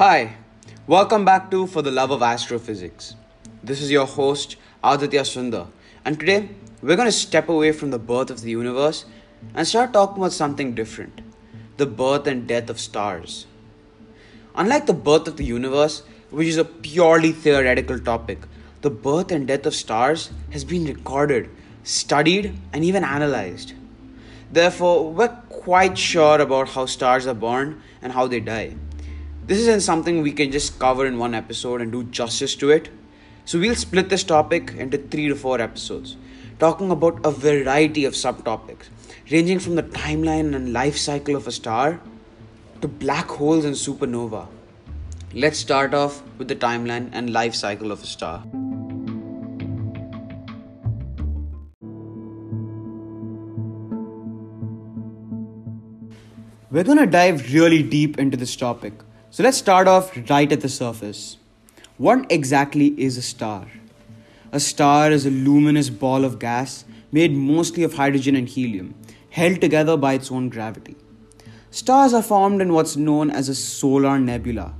Hi, welcome back to For the Love of Astrophysics. This is your host Aditya Sundar, and today we're going to step away from the birth of the universe and start talking about something different the birth and death of stars. Unlike the birth of the universe, which is a purely theoretical topic, the birth and death of stars has been recorded, studied, and even analyzed. Therefore, we're quite sure about how stars are born and how they die. This isn't something we can just cover in one episode and do justice to it. So we'll split this topic into three to four episodes, talking about a variety of subtopics, ranging from the timeline and life cycle of a star to black holes and supernova. Let's start off with the timeline and life cycle of a star. We're gonna dive really deep into this topic so let's start off right at the surface. What exactly is a star? A star is a luminous ball of gas made mostly of hydrogen and helium, held together by its own gravity. Stars are formed in what's known as a solar nebula.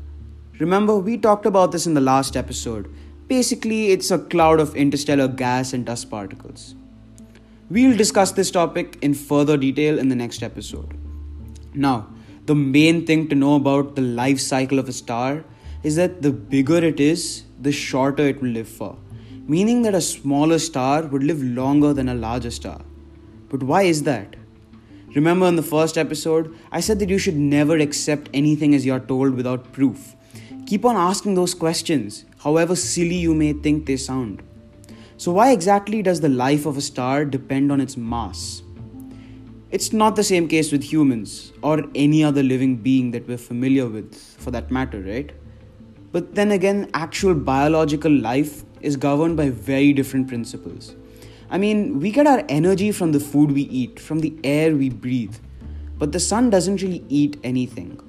Remember, we talked about this in the last episode. Basically, it's a cloud of interstellar gas and dust particles. We'll discuss this topic in further detail in the next episode. Now, the main thing to know about the life cycle of a star is that the bigger it is, the shorter it will live for, meaning that a smaller star would live longer than a larger star. But why is that? Remember in the first episode, I said that you should never accept anything as you're told without proof. Keep on asking those questions, however silly you may think they sound. So, why exactly does the life of a star depend on its mass? It's not the same case with humans or any other living being that we're familiar with, for that matter, right? But then again, actual biological life is governed by very different principles. I mean, we get our energy from the food we eat, from the air we breathe. But the sun doesn't really eat anything.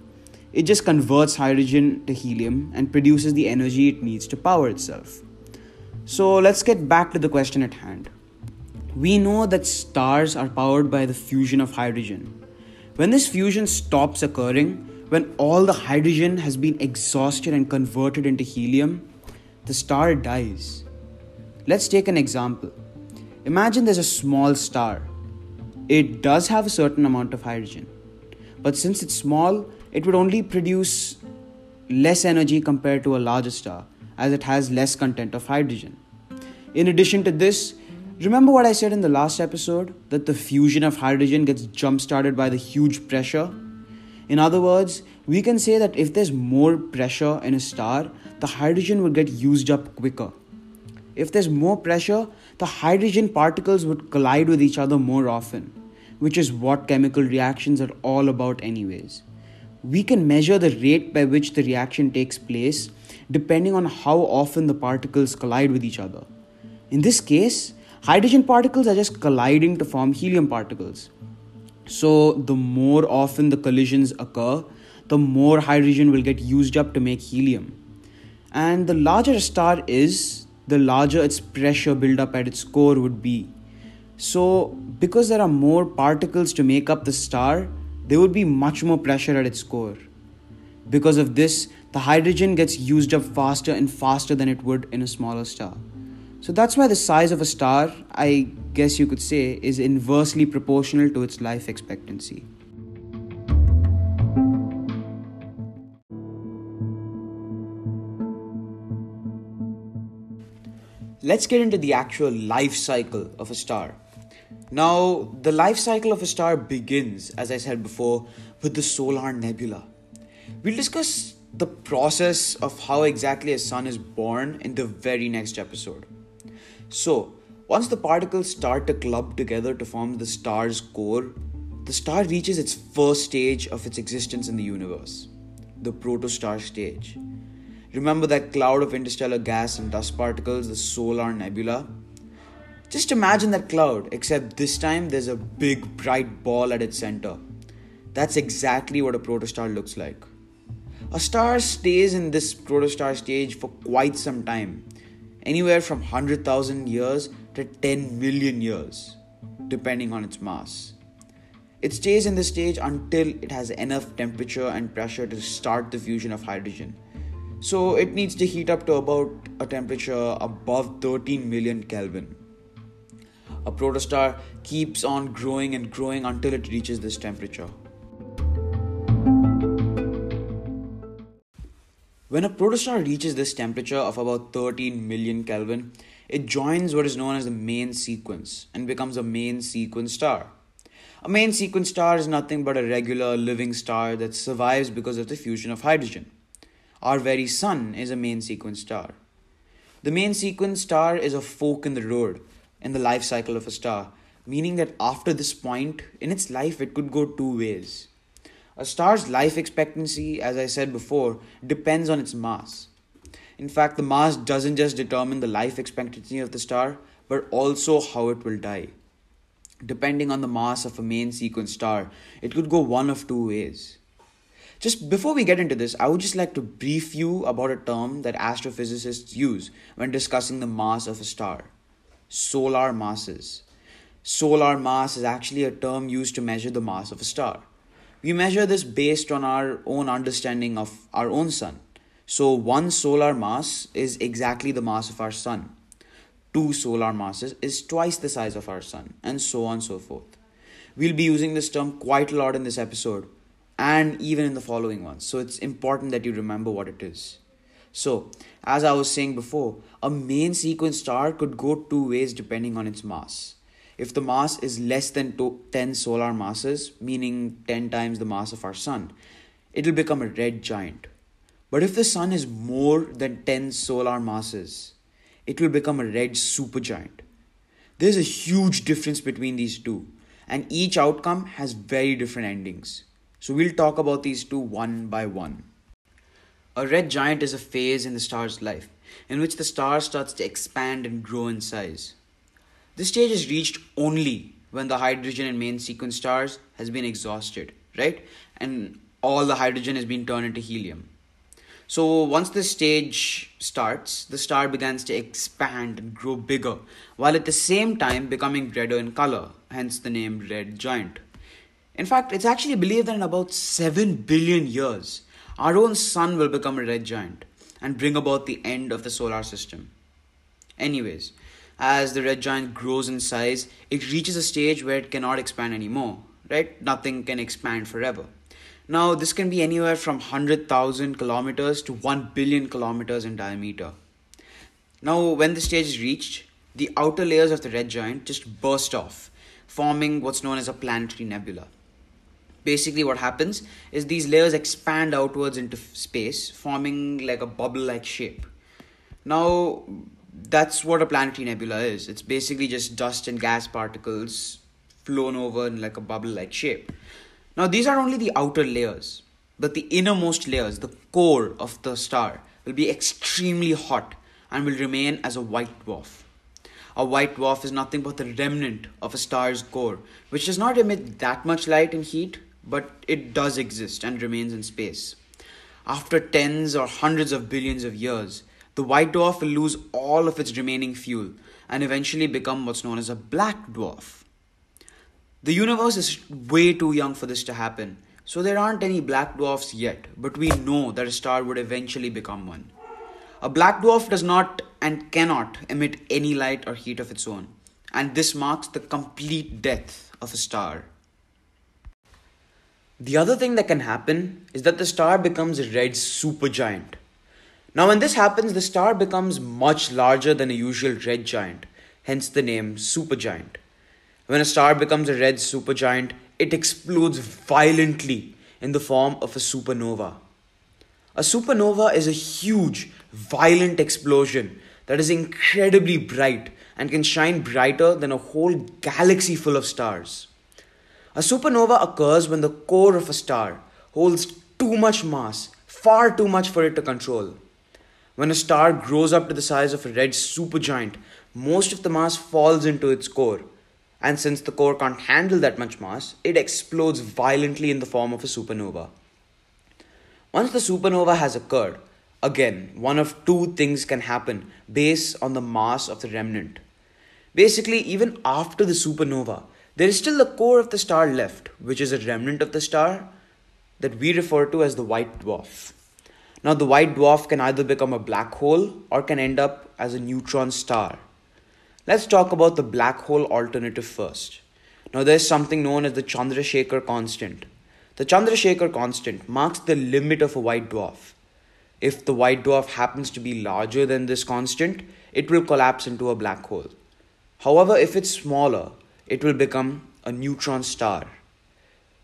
It just converts hydrogen to helium and produces the energy it needs to power itself. So let's get back to the question at hand. We know that stars are powered by the fusion of hydrogen. When this fusion stops occurring, when all the hydrogen has been exhausted and converted into helium, the star dies. Let's take an example. Imagine there's a small star. It does have a certain amount of hydrogen, but since it's small, it would only produce less energy compared to a larger star as it has less content of hydrogen. In addition to this, Remember what I said in the last episode? That the fusion of hydrogen gets jump started by the huge pressure? In other words, we can say that if there's more pressure in a star, the hydrogen would get used up quicker. If there's more pressure, the hydrogen particles would collide with each other more often, which is what chemical reactions are all about, anyways. We can measure the rate by which the reaction takes place depending on how often the particles collide with each other. In this case, hydrogen particles are just colliding to form helium particles. So, the more often the collisions occur, the more hydrogen will get used up to make helium. And the larger a star is, the larger its pressure buildup at its core would be. So, because there are more particles to make up the star, there would be much more pressure at its core. Because of this, the hydrogen gets used up faster and faster than it would in a smaller star. So that's why the size of a star, I guess you could say, is inversely proportional to its life expectancy. Let's get into the actual life cycle of a star. Now, the life cycle of a star begins, as I said before, with the solar nebula. We'll discuss the process of how exactly a sun is born in the very next episode. So, once the particles start to club together to form the star's core, the star reaches its first stage of its existence in the universe, the protostar stage. Remember that cloud of interstellar gas and dust particles, the solar nebula? Just imagine that cloud, except this time there's a big bright ball at its center. That's exactly what a protostar looks like. A star stays in this protostar stage for quite some time, anywhere from 100,000 years to 10 million years, depending on its mass. It stays in this stage until it has enough temperature and pressure to start the fusion of hydrogen. So it needs to heat up to about a temperature above 13 million Kelvin. A protostar keeps on growing and growing until it reaches this temperature. When a protostar reaches this temperature of about 13 million Kelvin, it joins what is known as the main sequence and becomes a main sequence star. A main sequence star is nothing but a regular living star that survives because of the fusion of hydrogen. Our very sun is a main sequence star. The main sequence star is a fork in the road in the life cycle of a star, meaning that after this point in its life, it could go two ways. A star's life expectancy, as I said before, depends on its mass. In fact, the mass doesn't just determine the life expectancy of the star, but also how it will die. Depending on the mass of a main sequence star, it could go one of two ways. Just before we get into this, I would just like to brief you about a term that astrophysicists use when discussing the mass of a star solar masses. Solar mass is actually a term used to measure the mass of a star. We measure this based on our own understanding of our own sun. So, one solar mass is exactly the mass of our sun. Two solar masses is twice the size of our sun, and so on and so forth. We'll be using this term quite a lot in this episode and even in the following ones. So, it's important that you remember what it is. So, as I was saying before, a main sequence star could go two ways depending on its mass. If the mass is less than 10 solar masses, meaning 10 times the mass of our sun, it will become a red giant. But if the sun is more than 10 solar masses, it will become a red supergiant. There's a huge difference between these two, and each outcome has very different endings. So we'll talk about these two one by one. A red giant is a phase in the star's life in which the star starts to expand and grow in size. This stage is reached only when the hydrogen in main sequence stars has been exhausted, right? And all the hydrogen has been turned into helium. So once this stage starts, the star begins to expand and grow bigger, while at the same time becoming redder in color, hence the name red giant. In fact, it's actually believed that in about 7 billion years, our own sun will become a red giant and bring about the end of the solar system. Anyways, as the red giant grows in size, it reaches a stage where it cannot expand anymore, right? Nothing can expand forever. Now, this can be anywhere from 100,000 kilometers to 1 billion kilometers in diameter. Now, when the stage is reached, the outer layers of the red giant just burst off, forming what's known as a planetary nebula. Basically, what happens is these layers expand outwards into space, forming like a bubble like shape. Now, that's what a planetary nebula is. It's basically just dust and gas particles flown over in like a bubble like shape. Now, these are only the outer layers, but the innermost layers, the core of the star, will be extremely hot and will remain as a white dwarf. A white dwarf is nothing but the remnant of a star's core, which does not emit that much light and heat, but it does exist and remains in space. After tens or hundreds of billions of years, the white dwarf will lose all of its remaining fuel and eventually become what's known as a black dwarf. The universe is way too young for this to happen, so there aren't any black dwarfs yet, but we know that a star would eventually become one. A black dwarf does not and cannot emit any light or heat of its own, and this marks the complete death of a star. The other thing that can happen is that the star becomes a red supergiant. Now, when this happens, the star becomes much larger than a usual red giant, hence the name supergiant. When a star becomes a red supergiant, it explodes violently in the form of a supernova. A supernova is a huge, violent explosion that is incredibly bright and can shine brighter than a whole galaxy full of stars. A supernova occurs when the core of a star holds too much mass, far too much for it to control. When a star grows up to the size of a red supergiant, most of the mass falls into its core. And since the core can't handle that much mass, it explodes violently in the form of a supernova. Once the supernova has occurred, again, one of two things can happen based on the mass of the remnant. Basically, even after the supernova, there is still the core of the star left, which is a remnant of the star that we refer to as the white dwarf. Now, the white dwarf can either become a black hole or can end up as a neutron star. Let's talk about the black hole alternative first. Now, there is something known as the Chandrasekhar constant. The Chandrasekhar constant marks the limit of a white dwarf. If the white dwarf happens to be larger than this constant, it will collapse into a black hole. However, if it's smaller, it will become a neutron star.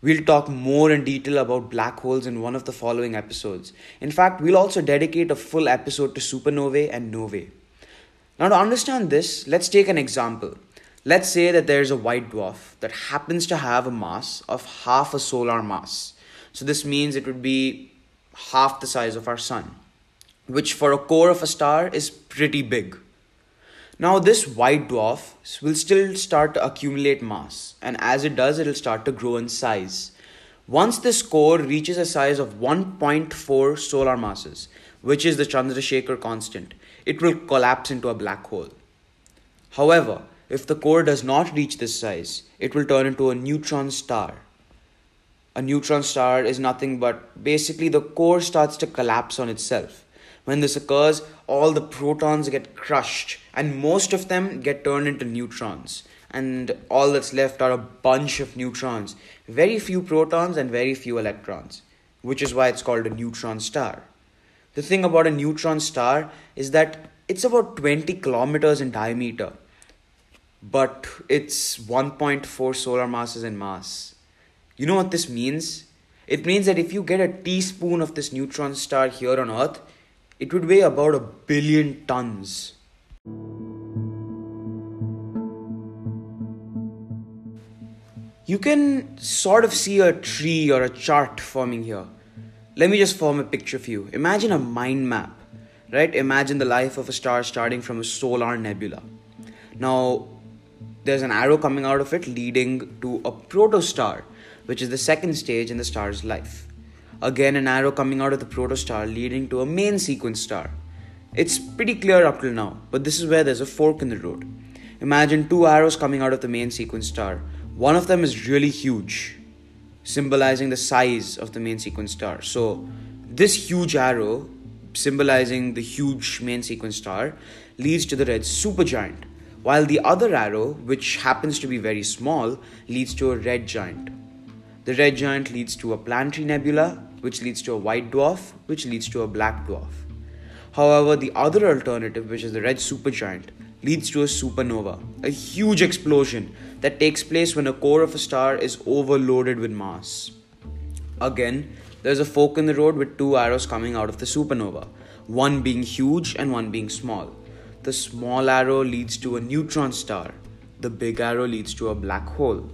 We'll talk more in detail about black holes in one of the following episodes. In fact, we'll also dedicate a full episode to supernovae and novae. Now, to understand this, let's take an example. Let's say that there's a white dwarf that happens to have a mass of half a solar mass. So, this means it would be half the size of our sun, which for a core of a star is pretty big. Now, this white dwarf will still start to accumulate mass, and as it does, it'll start to grow in size. Once this core reaches a size of 1.4 solar masses, which is the Chandrasekhar constant, it will collapse into a black hole. However, if the core does not reach this size, it will turn into a neutron star. A neutron star is nothing but basically the core starts to collapse on itself. When this occurs, all the protons get crushed and most of them get turned into neutrons. And all that's left are a bunch of neutrons, very few protons and very few electrons, which is why it's called a neutron star. The thing about a neutron star is that it's about 20 kilometers in diameter, but it's 1.4 solar masses in mass. You know what this means? It means that if you get a teaspoon of this neutron star here on Earth, it would weigh about a billion tons. You can sort of see a tree or a chart forming here. Let me just form a picture for you. Imagine a mind map, right? Imagine the life of a star starting from a solar nebula. Now, there's an arrow coming out of it leading to a protostar, which is the second stage in the star's life. Again, an arrow coming out of the protostar leading to a main sequence star. It's pretty clear up till now, but this is where there's a fork in the road. Imagine two arrows coming out of the main sequence star. One of them is really huge, symbolizing the size of the main sequence star. So, this huge arrow, symbolizing the huge main sequence star, leads to the red supergiant, while the other arrow, which happens to be very small, leads to a red giant. The red giant leads to a planetary nebula, which leads to a white dwarf, which leads to a black dwarf. However, the other alternative, which is the red supergiant, leads to a supernova, a huge explosion that takes place when a core of a star is overloaded with mass. Again, there's a fork in the road with two arrows coming out of the supernova, one being huge and one being small. The small arrow leads to a neutron star, the big arrow leads to a black hole.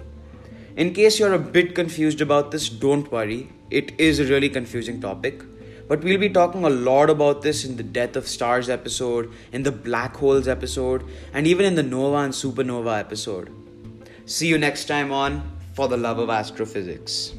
In case you're a bit confused about this, don't worry, it is a really confusing topic. But we'll be talking a lot about this in the Death of Stars episode, in the Black Holes episode, and even in the Nova and Supernova episode. See you next time on For the Love of Astrophysics.